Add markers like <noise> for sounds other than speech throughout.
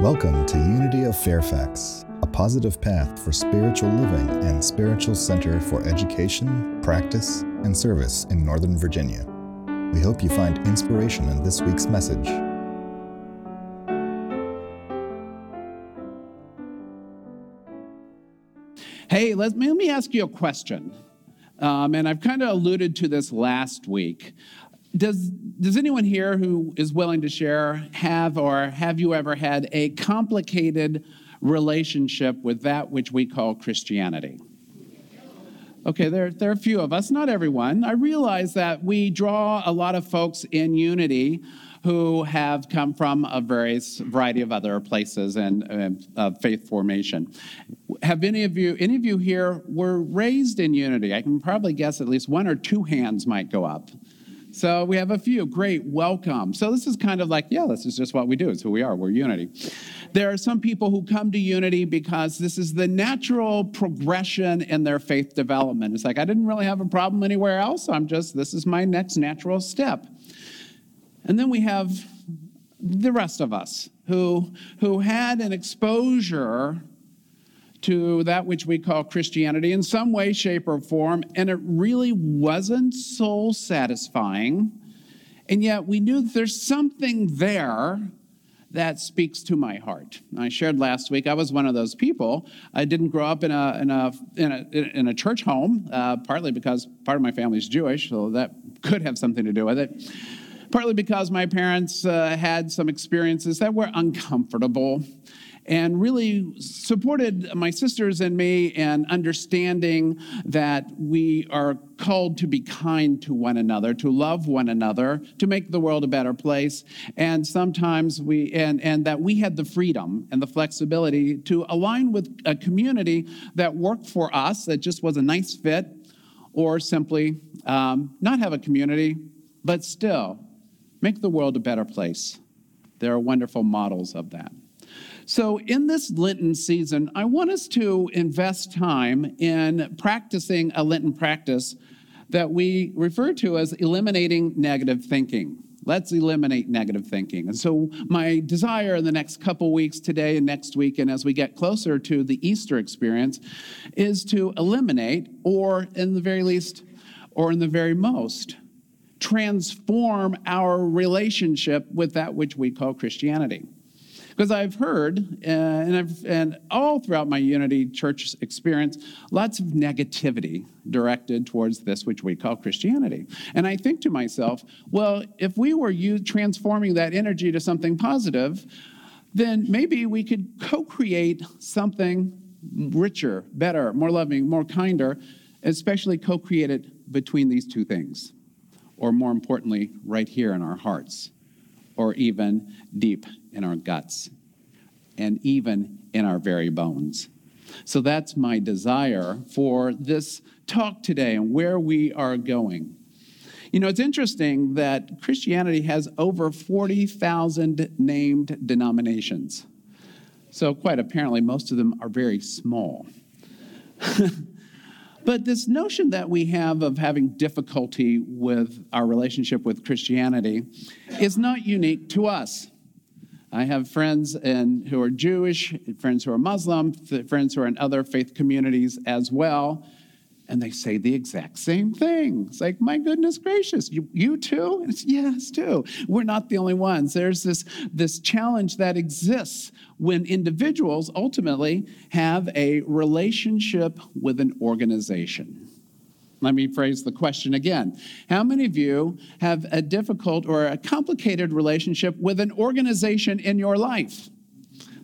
Welcome to Unity of Fairfax, a positive path for spiritual living and spiritual center for education, practice, and service in Northern Virginia. We hope you find inspiration in this week's message. Hey, let me, let me ask you a question. Um, and I've kind of alluded to this last week. Does, does anyone here who is willing to share have or have you ever had a complicated relationship with that which we call Christianity? Okay, there, there are a few of us, not everyone. I realize that we draw a lot of folks in unity who have come from a various variety of other places and uh, faith formation. Have any of you, any of you here were raised in unity? I can probably guess at least one or two hands might go up. So we have a few. Great, welcome. So this is kind of like, yeah, this is just what we do. It's who we are. We're unity. There are some people who come to unity because this is the natural progression in their faith development. It's like, I didn't really have a problem anywhere else. I'm just, this is my next natural step. And then we have the rest of us who, who had an exposure to that which we call Christianity in some way, shape, or form, and it really wasn't soul satisfying. And yet we knew that there's something there that speaks to my heart. I shared last week, I was one of those people. I didn't grow up in a, in a, in a, in a church home, uh, partly because part of my family is Jewish, so that could have something to do with it. Partly because my parents uh, had some experiences that were uncomfortable and really supported my sisters and me in understanding that we are called to be kind to one another, to love one another, to make the world a better place. And sometimes we, and, and that we had the freedom and the flexibility to align with a community that worked for us, that just was a nice fit, or simply um, not have a community, but still make the world a better place. There are wonderful models of that. So, in this Lenten season, I want us to invest time in practicing a Lenten practice that we refer to as eliminating negative thinking. Let's eliminate negative thinking. And so, my desire in the next couple weeks, today and next week, and as we get closer to the Easter experience, is to eliminate, or in the very least, or in the very most, transform our relationship with that which we call Christianity. Because I've heard, uh, and, I've, and all throughout my Unity Church experience, lots of negativity directed towards this, which we call Christianity. And I think to myself, well, if we were you transforming that energy to something positive, then maybe we could co create something richer, better, more loving, more kinder, especially co created between these two things, or more importantly, right here in our hearts, or even deep in our guts, and even in our very bones. So that's my desire for this talk today and where we are going. You know, it's interesting that Christianity has over 40,000 named denominations. So, quite apparently, most of them are very small. <laughs> but this notion that we have of having difficulty with our relationship with Christianity is not unique to us. I have friends and who are Jewish, friends who are Muslim, friends who are in other faith communities as well, and they say the exact same thing. It's like, my goodness gracious, you, you too? And it's, yes, too. We're not the only ones. There's this, this challenge that exists when individuals ultimately have a relationship with an organization. Let me phrase the question again. How many of you have a difficult or a complicated relationship with an organization in your life?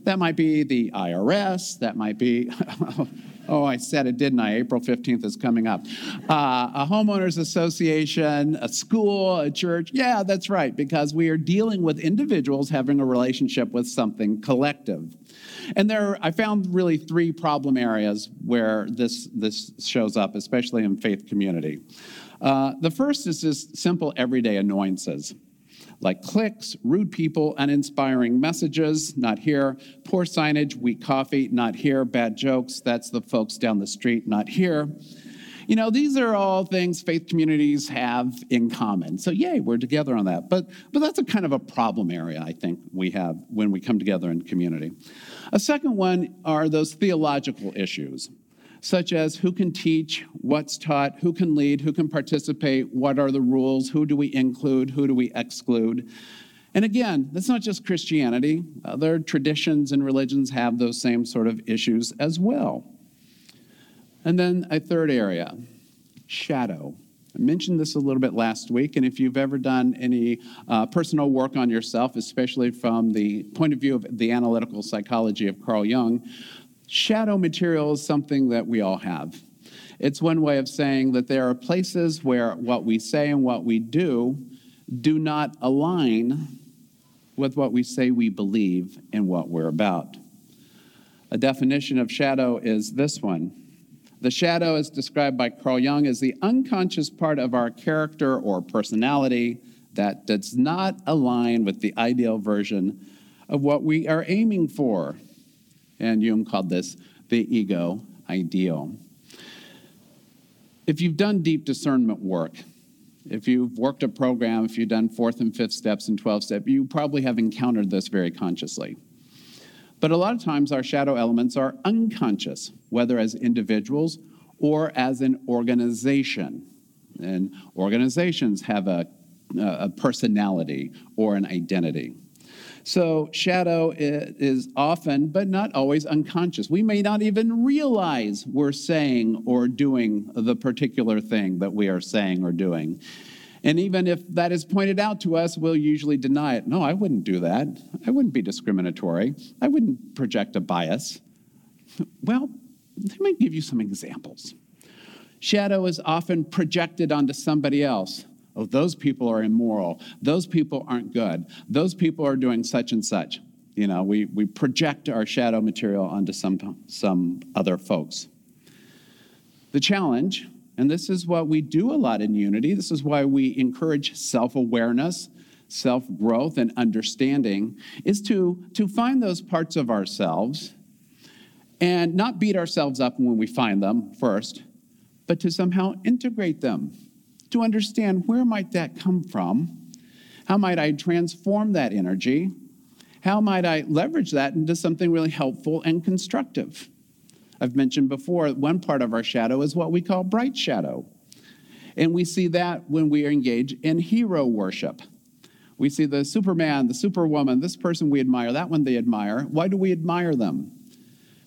That might be the IRS, that might be, <laughs> oh, I said it, didn't I? April 15th is coming up. Uh, a homeowners association, a school, a church. Yeah, that's right, because we are dealing with individuals having a relationship with something collective. And there, I found really three problem areas where this, this shows up, especially in faith community. Uh, the first is just simple everyday annoyances like cliques, rude people, uninspiring messages, not here, poor signage, weak coffee, not here, bad jokes, that's the folks down the street, not here. You know, these are all things faith communities have in common. So, yay, we're together on that. But, but that's a kind of a problem area, I think, we have when we come together in community. A second one are those theological issues, such as who can teach, what's taught, who can lead, who can participate, what are the rules, who do we include, who do we exclude. And again, that's not just Christianity. Other traditions and religions have those same sort of issues as well. And then a third area shadow. I mentioned this a little bit last week, and if you've ever done any uh, personal work on yourself, especially from the point of view of the analytical psychology of Carl Jung, shadow material is something that we all have. It's one way of saying that there are places where what we say and what we do do not align with what we say we believe and what we're about. A definition of shadow is this one The shadow, is described by Carl Jung, as the unconscious part of our character or personality that does not align with the ideal version of what we are aiming for. And Jung called this the ego ideal. If you've done deep discernment work, if you've worked a program, if you've done fourth and fifth steps and 12 step, you probably have encountered this very consciously. But a lot of times our shadow elements are unconscious, whether as individuals or as an organization. And organizations have a, a personality or an identity. So, shadow is often, but not always, unconscious. We may not even realize we're saying or doing the particular thing that we are saying or doing. And even if that is pointed out to us, we'll usually deny it. No, I wouldn't do that. I wouldn't be discriminatory. I wouldn't project a bias. Well, let me give you some examples. Shadow is often projected onto somebody else oh, those people are immoral. Those people aren't good. Those people are doing such and such. You know, we, we project our shadow material onto some, some other folks. The challenge, and this is what we do a lot in unity, this is why we encourage self awareness, self growth, and understanding, is to, to find those parts of ourselves and not beat ourselves up when we find them first, but to somehow integrate them to understand where might that come from? How might I transform that energy? How might I leverage that into something really helpful and constructive? I've mentioned before, one part of our shadow is what we call bright shadow. And we see that when we engage in hero worship. We see the Superman, the Superwoman, this person we admire, that one they admire. Why do we admire them?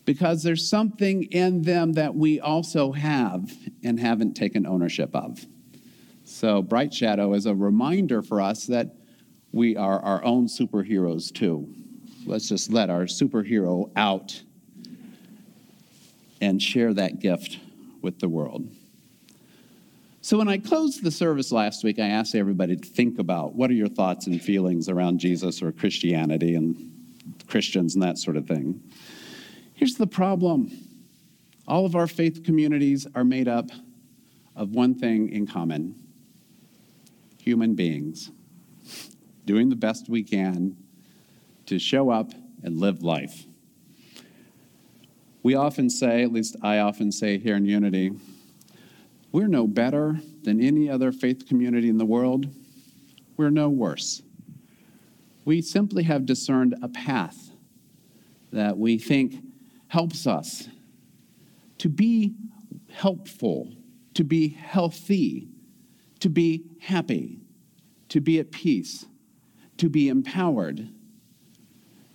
Because there's something in them that we also have and haven't taken ownership of. So, Bright Shadow is a reminder for us that we are our own superheroes too. Let's just let our superhero out and share that gift with the world. So, when I closed the service last week, I asked everybody to think about what are your thoughts and feelings around Jesus or Christianity and Christians and that sort of thing. Here's the problem all of our faith communities are made up of one thing in common human beings doing the best we can to show up and live life. We often say, at least I often say here in Unity, we're no better than any other faith community in the world. We're no worse. We simply have discerned a path that we think helps us to be helpful, to be healthy, to be happy, to be at peace, to be empowered,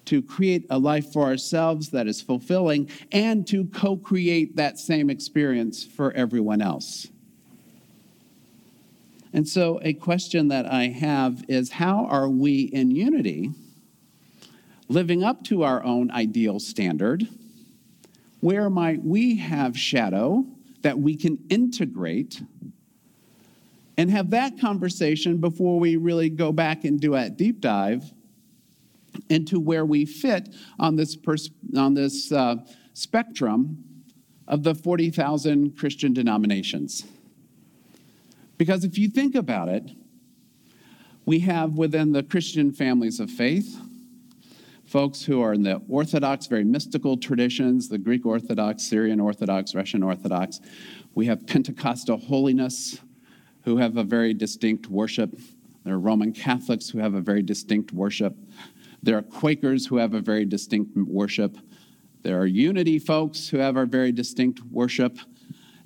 to create a life for ourselves that is fulfilling, and to co create that same experience for everyone else. And so, a question that I have is how are we in unity living up to our own ideal standard? Where might we have shadow that we can integrate and have that conversation before we really go back and do a deep dive into where we fit on this, pers- on this uh, spectrum of the 40,000 Christian denominations. Because if you think about it, we have within the Christian families of faith folks who are in the Orthodox, very mystical traditions, the Greek Orthodox, Syrian Orthodox, Russian Orthodox. We have Pentecostal holiness, who have a very distinct worship. There are Roman Catholics who have a very distinct worship. There are Quakers who have a very distinct worship. There are Unity folks who have a very distinct worship.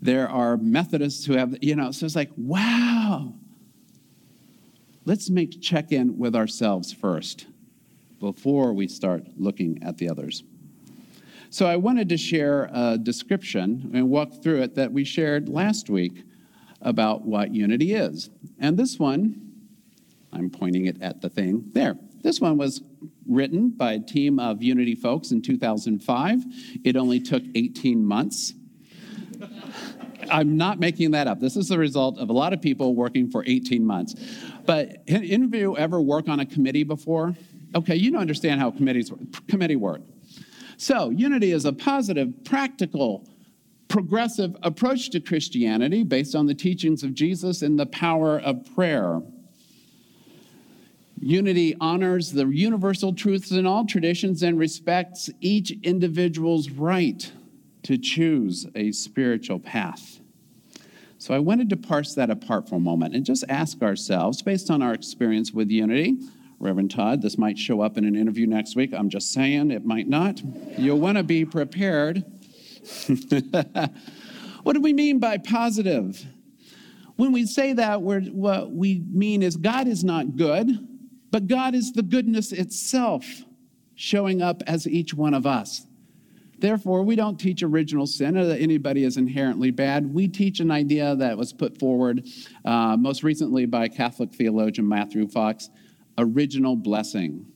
There are Methodists who have, you know, so it's like, wow. Let's make check in with ourselves first before we start looking at the others. So I wanted to share a description and walk through it that we shared last week about what unity is. And this one, I'm pointing it at the thing there. This one was written by a team of Unity folks in 2005. It only took 18 months. I'm not making that up. This is the result of a lot of people working for 18 months. But any of you ever work on a committee before? Okay, you don't understand how committees committee work. So, unity is a positive, practical, progressive approach to Christianity based on the teachings of Jesus and the power of prayer. Unity honors the universal truths in all traditions and respects each individual's right to choose a spiritual path. So I wanted to parse that apart for a moment and just ask ourselves, based on our experience with unity, Reverend Todd, this might show up in an interview next week. I'm just saying it might not. You'll want to be prepared. <laughs> what do we mean by positive? When we say that, what we mean is God is not good, but God is the goodness itself showing up as each one of us. Therefore, we don't teach original sin or that anybody is inherently bad. We teach an idea that was put forward uh, most recently by Catholic theologian Matthew Fox original blessing.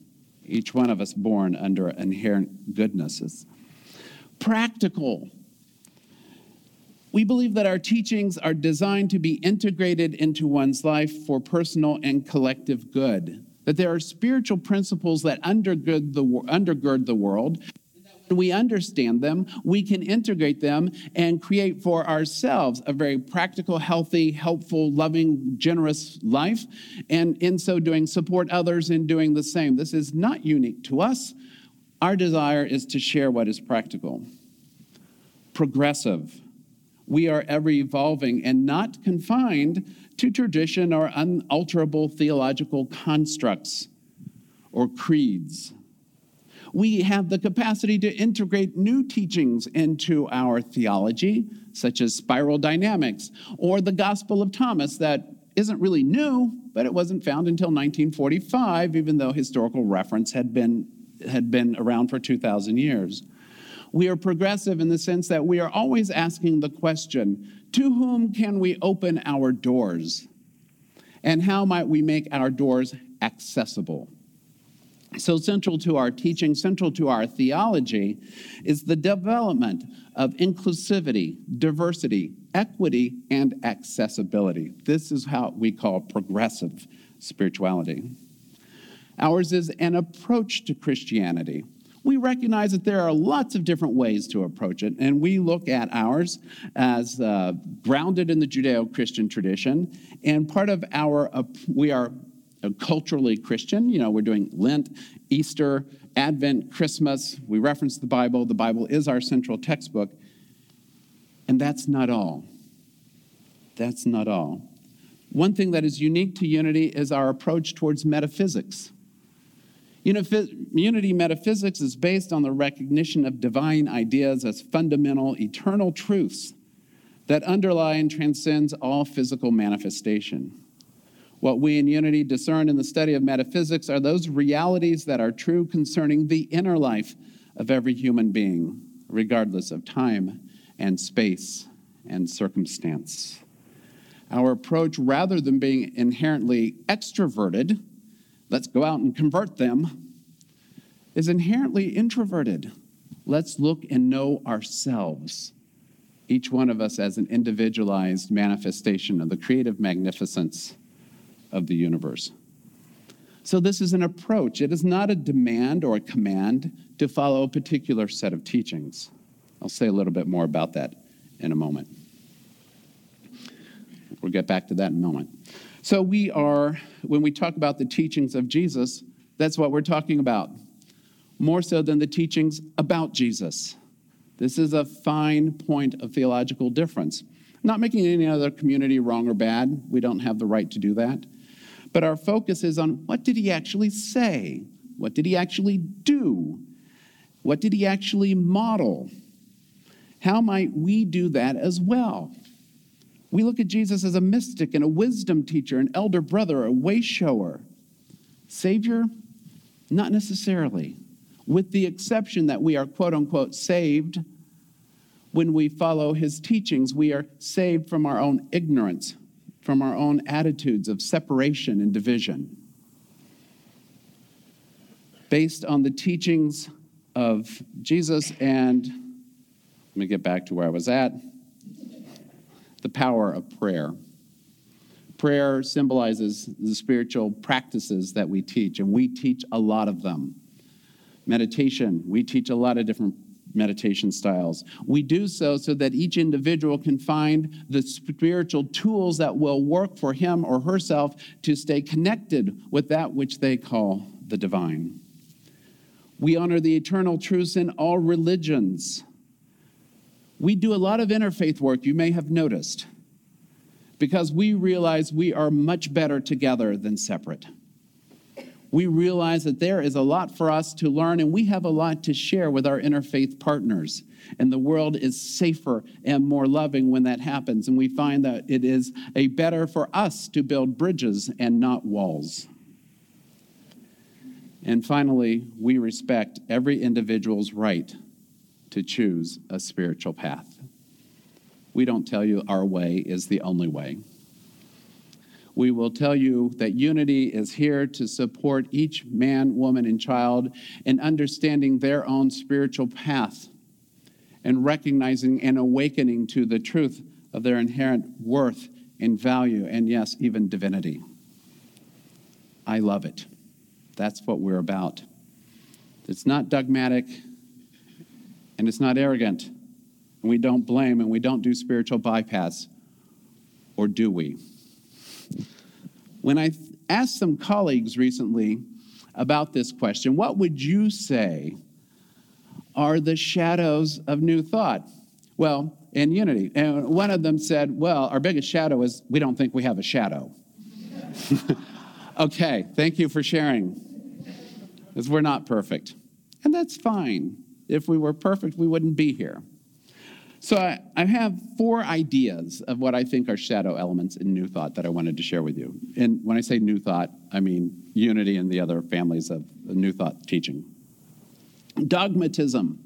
Each one of us born under inherent goodnesses. Practical. We believe that our teachings are designed to be integrated into one's life for personal and collective good that there are spiritual principles that undergird the, undergird the world. When we understand them, we can integrate them and create for ourselves a very practical, healthy, helpful, loving, generous life. And in so doing, support others in doing the same. This is not unique to us. Our desire is to share what is practical. Progressive. We are ever evolving and not confined to tradition or unalterable theological constructs or creeds. We have the capacity to integrate new teachings into our theology, such as spiral dynamics or the Gospel of Thomas, that isn't really new, but it wasn't found until 1945, even though historical reference had been, had been around for 2,000 years. We are progressive in the sense that we are always asking the question to whom can we open our doors? And how might we make our doors accessible? So, central to our teaching, central to our theology, is the development of inclusivity, diversity, equity, and accessibility. This is how we call progressive spirituality. Ours is an approach to Christianity we recognize that there are lots of different ways to approach it, and we look at ours as uh, grounded in the Judeo Christian tradition. And part of our, uh, we are culturally Christian. You know, we're doing Lent, Easter, Advent, Christmas. We reference the Bible. The Bible is our central textbook. And that's not all. That's not all. One thing that is unique to unity is our approach towards metaphysics. Unity metaphysics is based on the recognition of divine ideas as fundamental, eternal truths that underlie and transcends all physical manifestation. What we in Unity discern in the study of metaphysics are those realities that are true concerning the inner life of every human being, regardless of time and space and circumstance. Our approach, rather than being inherently extroverted, let's go out and convert them, is inherently introverted. Let's look and know ourselves, each one of us as an individualized manifestation of the creative magnificence of the universe. So, this is an approach. It is not a demand or a command to follow a particular set of teachings. I'll say a little bit more about that in a moment. We'll get back to that in a moment. So, we are, when we talk about the teachings of Jesus, that's what we're talking about. more so than the teachings about Jesus. This is a fine point of theological difference. Not making any other community wrong or bad. We don't have the right to do that. But our focus is on what did he actually say? What did he actually do? What did he actually model? How might we do that as well? We look at Jesus as a mystic and a wisdom teacher, an elder brother, a way shower. Savior? Not necessarily, with the exception that we are quote unquote saved when we follow his teachings. We are saved from our own ignorance, from our own attitudes of separation and division. Based on the teachings of Jesus and, let me get back to where I was at, the power of prayer. Prayer symbolizes the spiritual practices that we teach, and we teach a lot of them. Meditation, we teach a lot of different meditation styles. We do so so that each individual can find the spiritual tools that will work for him or herself to stay connected with that which they call the divine. We honor the eternal truths in all religions. We do a lot of interfaith work, you may have noticed, because we realize we are much better together than separate we realize that there is a lot for us to learn and we have a lot to share with our interfaith partners. And the world is safer and more loving when that happens. And we find that it is a better for us to build bridges and not walls. And finally, we respect every individual's right to choose a spiritual path. We don't tell you our way is the only way we will tell you that unity is here to support each man, woman, and child in understanding their own spiritual path and recognizing and awakening to the truth of their inherent worth and value, and yes, even divinity. I love it. That's what we're about. It's not dogmatic and it's not arrogant. And we don't blame and we don't do spiritual bypass. Or do we? When I asked some colleagues recently about this question, what would you say are the shadows of new thought? Well, in unity. And one of them said, Well, our biggest shadow is we don't think we have a shadow. <laughs> okay, thank you for sharing. Because we're not perfect. And that's fine. If we were perfect, we wouldn't be here. So I, I, have four ideas of what I think are shadow elements in New Thought that I wanted to share with you. And when I say New Thought, I mean Unity and the other families of New Thought teaching. Dogmatism.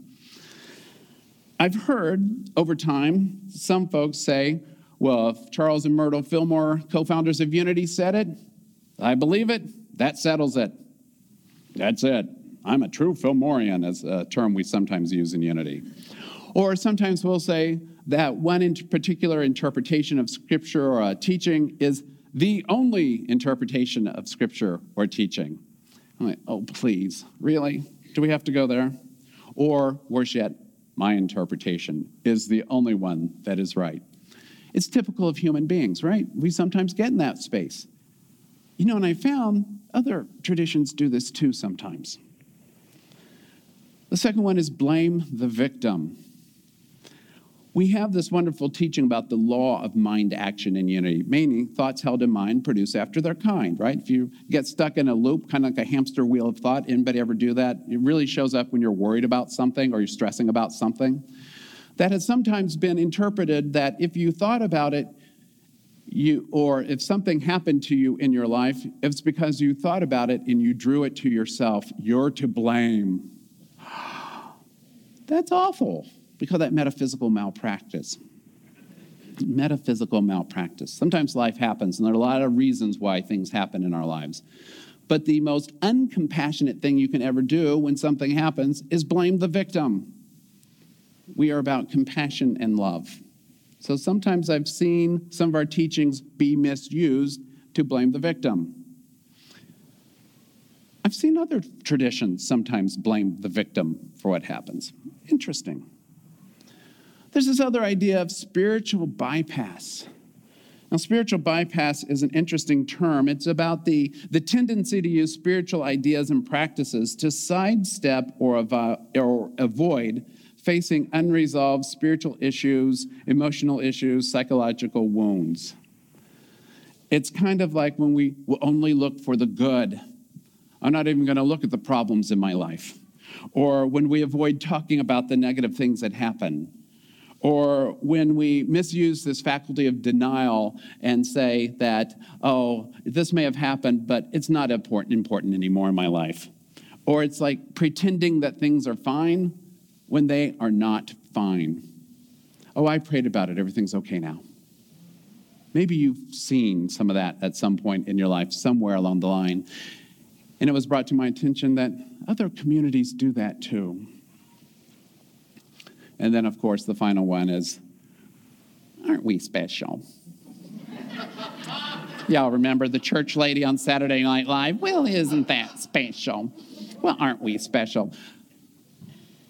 I've heard over time some folks say, well, if Charles and Myrtle Fillmore, co founders of Unity, said it, I believe it, that settles it. That's it. I'm a true Fillmorian, as a term we sometimes use in Unity. Or sometimes we'll say that one in particular interpretation of Scripture or a teaching is the only interpretation of Scripture or teaching. I'm like, oh, please, really? Do we have to go there? Or, worse yet, my interpretation is the only one that is right. It's typical of human beings, right? We sometimes get in that space. You know, and I found other traditions do this too sometimes. The second one is blame the victim we have this wonderful teaching about the law of mind action and unity, meaning thoughts held in mind produce after their kind, right? If you get stuck in a loop, kind of like a hamster wheel of thought, anybody ever do that? It really shows up when you're worried about something or you're stressing about something. That has sometimes been interpreted that if you thought about it, you, or if something happened to you in your life, it's because you thought about it and you drew it to yourself. You're to blame. That's awful. We call that metaphysical malpractice. Metaphysical malpractice. Sometimes life happens, and there are a lot of reasons why things happen in our lives. But the most uncompassionate thing you can ever do when something happens is blame the victim. We are about compassion and love. So sometimes I've seen some of our teachings be misused to blame the victim. I've seen other traditions sometimes blame the victim for what happens. Interesting. There's this other idea of spiritual bypass. Now, spiritual bypass is an interesting term. It's about the, the tendency to use spiritual ideas and practices to sidestep or, avo- or avoid facing unresolved spiritual issues, emotional issues, psychological wounds. It's kind of like when we only look for the good. I'm not even going to look at the problems in my life. Or when we avoid talking about the negative things that happen or when we misuse this faculty of denial and say that, oh, this may have happened, but it's not important, important anymore in my life. Or it's like pretending that things are fine when they are not fine. Oh, I prayed about it. Everything's okay now. Maybe you've seen some of that at some point in your life, somewhere along the line. And it was brought to my attention that other communities do that too. And then, of course, the final one is Aren't we special? <laughs> Y'all remember the church lady on Saturday Night Live? Well, isn't that special? Well, aren't we special?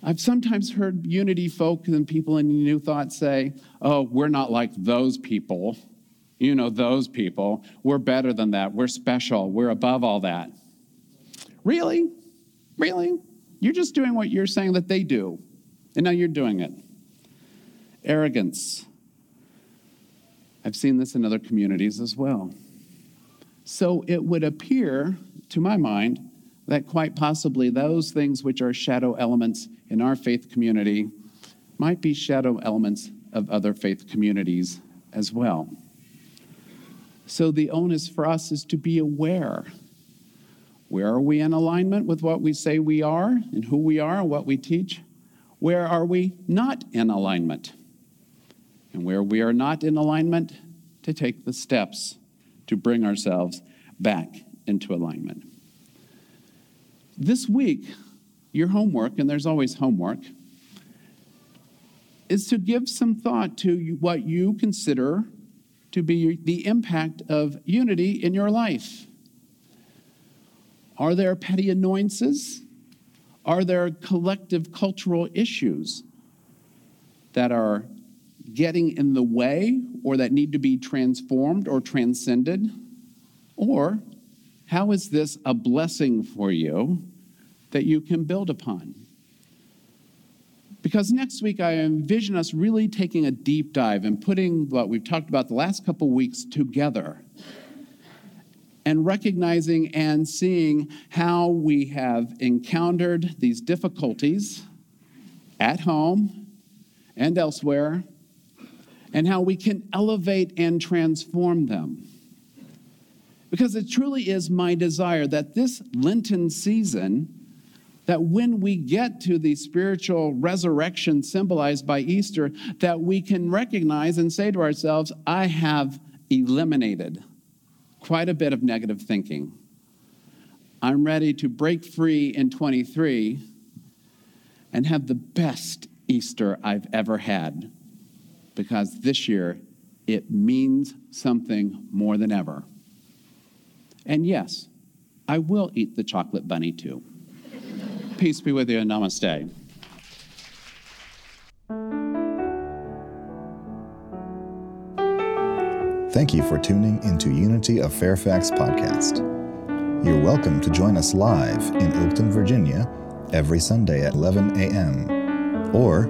I've sometimes heard unity folk and people in New Thought say, oh, we're not like those people. You know, those people. We're better than that. We're special. We're above all that. Really? Really? You're just doing what you're saying that they do. And now you're doing it. Arrogance. I've seen this in other communities as well. So it would appear, to my mind, that quite possibly those things which are shadow elements in our faith community might be shadow elements of other faith communities as well. So the onus for us is to be aware. Where are we in alignment with what we say we are and who we are and what we teach? Where are we not in alignment? And where we are not in alignment, to take the steps to bring ourselves back into alignment. This week, your homework, and there's always homework, is to give some thought to what you consider to be the impact of unity in your life. Are there petty annoyances? Are there collective cultural issues that are getting in the way or that need to be transformed or transcended? Or how is this a blessing for you that you can build upon? Because next week I envision us really taking a deep dive and putting what we've talked about the last couple weeks together and recognizing and seeing how we have encountered these difficulties at home and elsewhere, and how we can elevate and transform them. Because it truly is my desire that this Lenten season, that when we get to the spiritual resurrection symbolized by Easter, that we can recognize and say to ourselves, I have eliminated quite a bit of negative thinking. I'm ready to break free in 23 and have the best Easter I've ever had because this year it means something more than ever. And yes, I will eat the chocolate bunny too. Peace be with you and namaste. Thank you for tuning into Unity of Fairfax podcast. You're welcome to join us live in Oakton, Virginia every Sunday at 11 a.m. or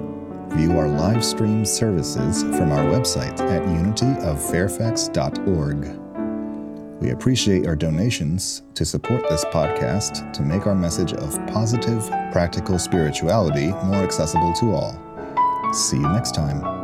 view our live stream services from our website at unityoffairfax.org. We appreciate your donations to support this podcast to make our message of positive, practical spirituality more accessible to all. See you next time.